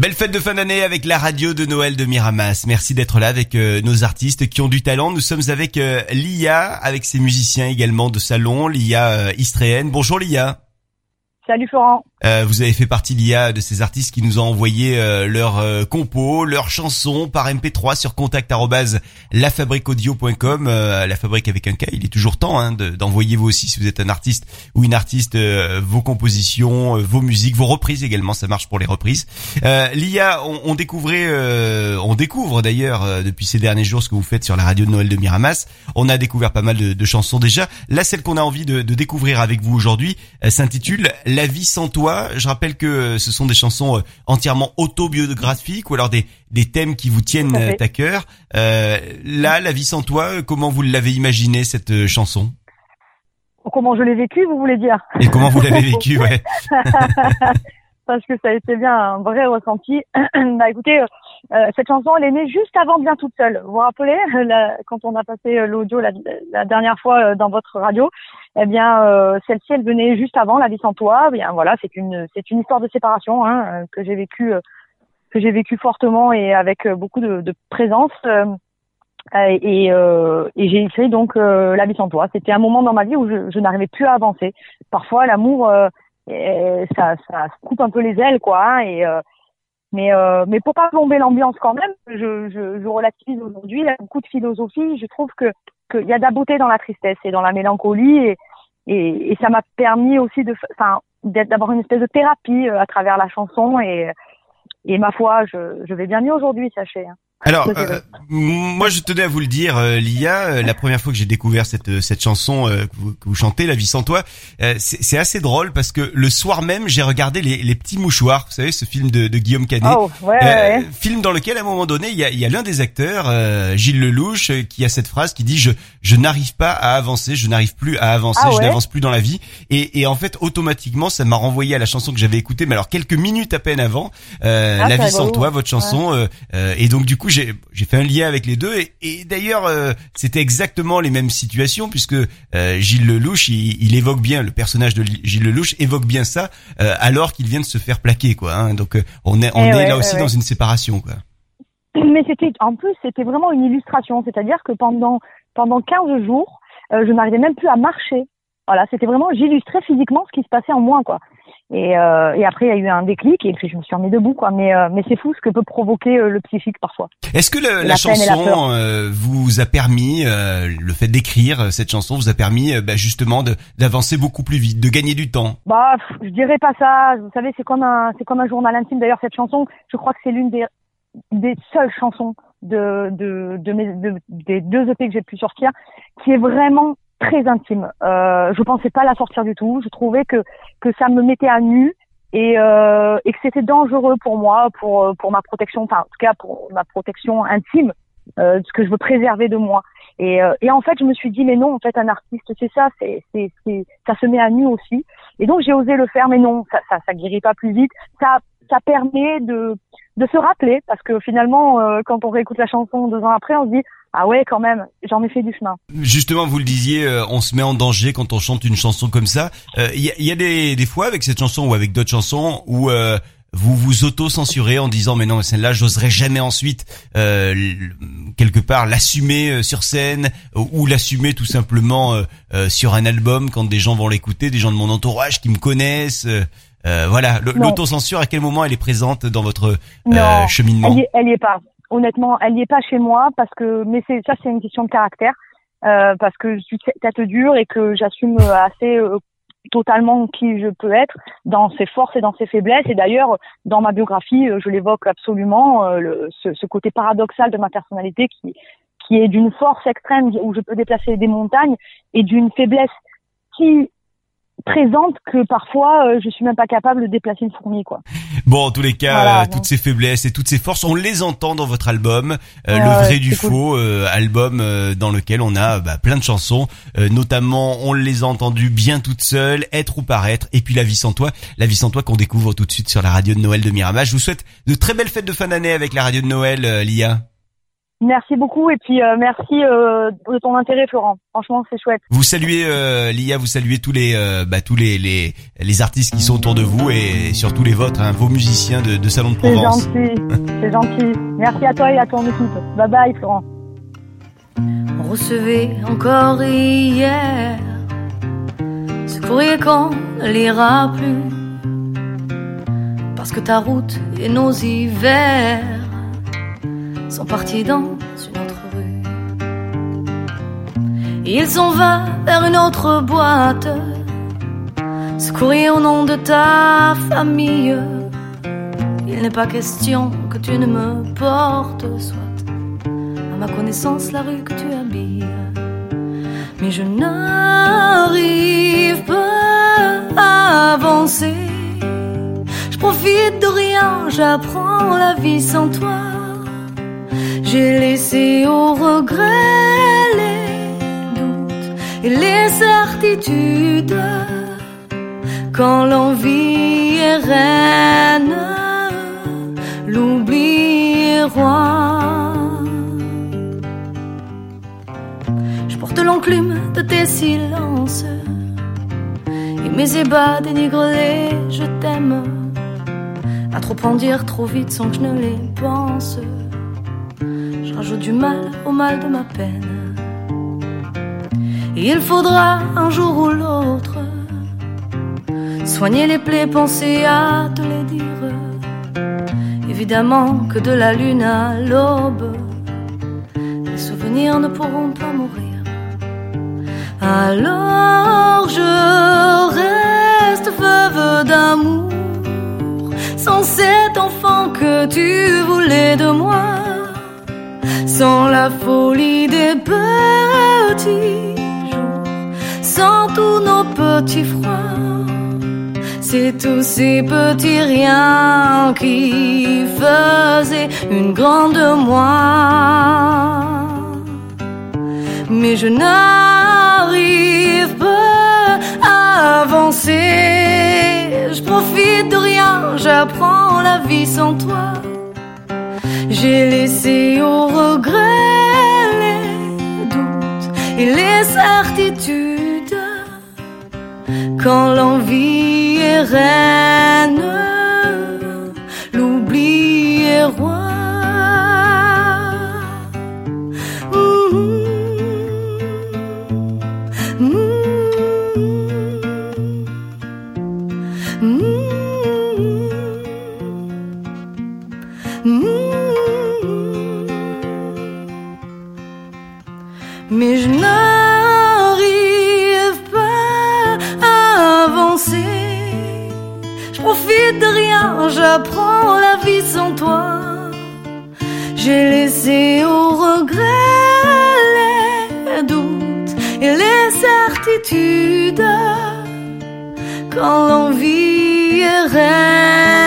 Belle fête de fin d'année avec la radio de Noël de Miramas. Merci d'être là avec euh, nos artistes qui ont du talent. Nous sommes avec euh, Lia, avec ses musiciens également de salon, Lia euh, Istréenne. Bonjour Lia. Salut Florent. Euh, vous avez fait partie l'IA de ces artistes qui nous ont envoyé euh, leurs euh, compos, leurs chansons par MP3 sur contact lafabriqueaudio.com. Euh, la fabrique avec un K, il est toujours temps hein, d'envoyer vous aussi si vous êtes un artiste ou une artiste vos compositions, vos musiques, vos reprises également, ça marche pour les reprises. L'IA, on, on découvrait, on découvre d'ailleurs depuis ces derniers jours ce que vous faites sur la radio de Noël de Miramas. On a découvert pas mal de, de chansons déjà. Là, celle qu'on a envie de, de découvrir avec vous aujourd'hui s'intitule vie sans toi je rappelle que ce sont des chansons euh, entièrement autobiographiques ou alors des, des thèmes qui vous tiennent à cœur. Euh, là, La vie sans toi, comment vous l'avez imaginé cette euh, chanson? Comment je l'ai vécu, vous voulez dire? Et comment vous l'avez vécu, ouais Parce que ça a été bien un vrai ressenti. bah écoutez, cette chanson, elle est née juste avant Bien toute seule. Vous vous rappelez, quand on a passé l'audio la, la, dernière fois dans votre radio, eh bien euh, celle-ci elle venait juste avant La vie sans toi. Eh bien voilà, c'est une c'est une histoire de séparation hein, que j'ai vécu euh, que j'ai vécu fortement et avec euh, beaucoup de, de présence. et, et j'ai écrit donc La vie sans toi. C'était un moment dans ma vie où je, je n'arrivais plus à avancer. Parfois l'amour ça, ça coupe un peu les ailes quoi. Hein, et mais mais pour pas plomber l'ambiance quand même, je, je, je relativise aujourd'hui. Il y a beaucoup de philosophie. Je trouve que qu'il y a de la beauté dans la tristesse et dans la mélancolie et, et, et ça m'a permis aussi de, enfin, d'avoir une espèce de thérapie euh, à travers la chanson et, et ma foi, je, je vais bien mieux aujourd'hui, sachez. Alors, euh, moi, je tenais à vous le dire, euh, Lia. Euh, la première fois que j'ai découvert cette cette chanson que vous, que, vous, chantez, La vie sans toi, c'est assez drôle parce que le soir même, j'ai regardé les, les, petits mouchoirs. Vous savez, ce film de, de Guillaume Canet, oh, ouais, ouais. film dans lequel, à un moment donné, il y a, y a l'un des acteurs, Gilles Lelouch, qui a cette phrase qui dit je je n'arrive pas à avancer, je n'arrive plus à avancer, ah je n'avance plus dans la vie. Et, et en fait, automatiquement, ça m'a renvoyé à la chanson que j'avais écoutée, mais alors quelques minutes à peine avant, ah, La vie sans toi, votre chanson. et donc du coup j'ai fait un lien avec les deux et, et d'ailleurs euh, c'était exactement les mêmes situations puisque euh, Gilles Lelouch il, il, évoque bien le personnage de Gilles Lelouch évoque bien ça euh, alors qu'il vient de se faire plaquer quoi hein, donc on est on eh est là aussi dans une séparation quoi. Mais c'était en plus c'était vraiment une illustration. C'est-à-dire que pendant pendant 15 jours je n'arrivais même plus à marcher. Voilà c'était vraiment j'illustrais physiquement ce qui se passait en moi quoi et, euh, et après, il y a eu un déclic et puis je me suis remis debout, quoi. Mais, euh, mais c'est fou ce que peut provoquer euh, le psychique parfois. Est-ce que le, la, chanson euh, vous a permis, euh, le fait d'écrire cette chanson vous a permis bah, justement d'avancer beaucoup plus vite, de gagner du temps? Bah, je dirais pas ça. Vous savez, c'est comme un, c'est comme un journal intime. D'ailleurs, cette chanson, je crois que c'est l'une des, des seules chansons de, de, de mes, de, des deux EP que j'ai pu sortir, qui est vraiment très intime. Euh, je pensais pas la sortir du tout. Je trouvais que que ça me mettait à nu et, euh, et que c'était dangereux pour moi, pour pour ma protection, enfin en tout cas pour ma protection intime, euh, ce que je veux préserver de moi. Et, euh, et en fait, je me suis dit mais non, en fait, un artiste, c'est ça, c'est c'est ça se met à nu aussi. Et donc j'ai osé le faire, mais non, ça ça ça guérit pas plus vite. Ça ça permet de se rappeler parce que finalement, euh, quand on réécoute la chanson deux ans après, on se dit ah ouais, quand même, j'en ai fait du chemin. Justement, vous le disiez, euh, on se met en danger quand on chante une chanson comme ça. Il euh, y, a, des, fois avec cette chanson ou avec d'autres chansons où vous vous auto-censurez en disant mais non celle-là j'oserais jamais ensuite quelque part l'assumer sur scène ou l'assumer tout simplement sur un album quand des gens vont l'écouter, des gens de mon entourage qui me connaissent. Voilà, l'autocensure à quel moment elle est présente dans votre cheminement Elle y, elle y est pas. Honnêtement, elle n'y est pas chez moi parce que, mais c'est ça, c'est une question de caractère, euh, parce que je suis tête dure et que j'assume assez euh, totalement qui je peux être dans ses forces et dans ses faiblesses. Et d'ailleurs, dans ma biographie, euh, je l'évoque absolument, euh, le, ce, ce, côté paradoxal de ma personnalité qui, qui est d'une force extrême où je peux déplacer des montagnes et d'une faiblesse qui présente que parfois euh, je suis même pas capable de déplacer une fourmi quoi. Bon en tous les cas euh, toutes ces faiblesses et toutes ces forces on les entend dans votre album euh, le vrai du faux album dans lequel on a bah, plein de chansons notamment on les a entendues bien toutes seules être ou paraître et puis la vie sans toi la vie sans toi qu'on découvre tout de suite sur la radio de Noël de Mirama. Je vous souhaite de très belles fêtes de fin d'année avec la radio de Noël Lia. Merci beaucoup et puis euh, merci euh, de ton intérêt Florent. Franchement, c'est chouette. Vous saluez euh, Lia, vous saluez tous les euh, bah, tous les, les les artistes qui sont autour de vous et surtout les vôtres, hein, vos musiciens de, de Salon de C'est Provence. gentil, c'est gentil. Merci à toi et à ton équipe. Bye bye Florent. On recevait encore hier ce courrier qu'on ne lira plus. Parce que ta route et nos hivers sont partis dans une autre rue. Ils sont va vers une autre boîte. Ce courrier au nom de ta famille. Il n'est pas question que tu ne me portes, soit à ma connaissance la rue que tu habilles. Mais je n'arrive pas à avancer. Je profite de rien, j'apprends la vie sans toi. J'ai laissé au regret les doutes et les certitudes. Quand l'envie est reine, l'oubli est roi. Je porte l'enclume de tes silences et mes ébats dénigrent les je t'aime. À trop en dire trop vite sans que je ne les pense. Rajoute du mal au mal de ma peine. Il faudra un jour ou l'autre soigner les plaies, penser à te les dire. Évidemment que de la lune à l'aube, les souvenirs ne pourront pas mourir. Alors je reste veuve d'amour, sans cet enfant que tu voulais de moi, sans la folie des petits jours, sans tous nos petits froids. C'est tous ces petits riens qui faisaient une grande moi. Mais je n'arrive pas à avancer. Je profite de rien, j'apprends la vie sans toi. J'ai laissé au regret les doutes et les certitudes. Quand l'envie est reine, l'oubli est roi. Mais j'apprends la vie sans toi. J'ai laissé au regret les doutes et les certitudes. Quand l'envie est.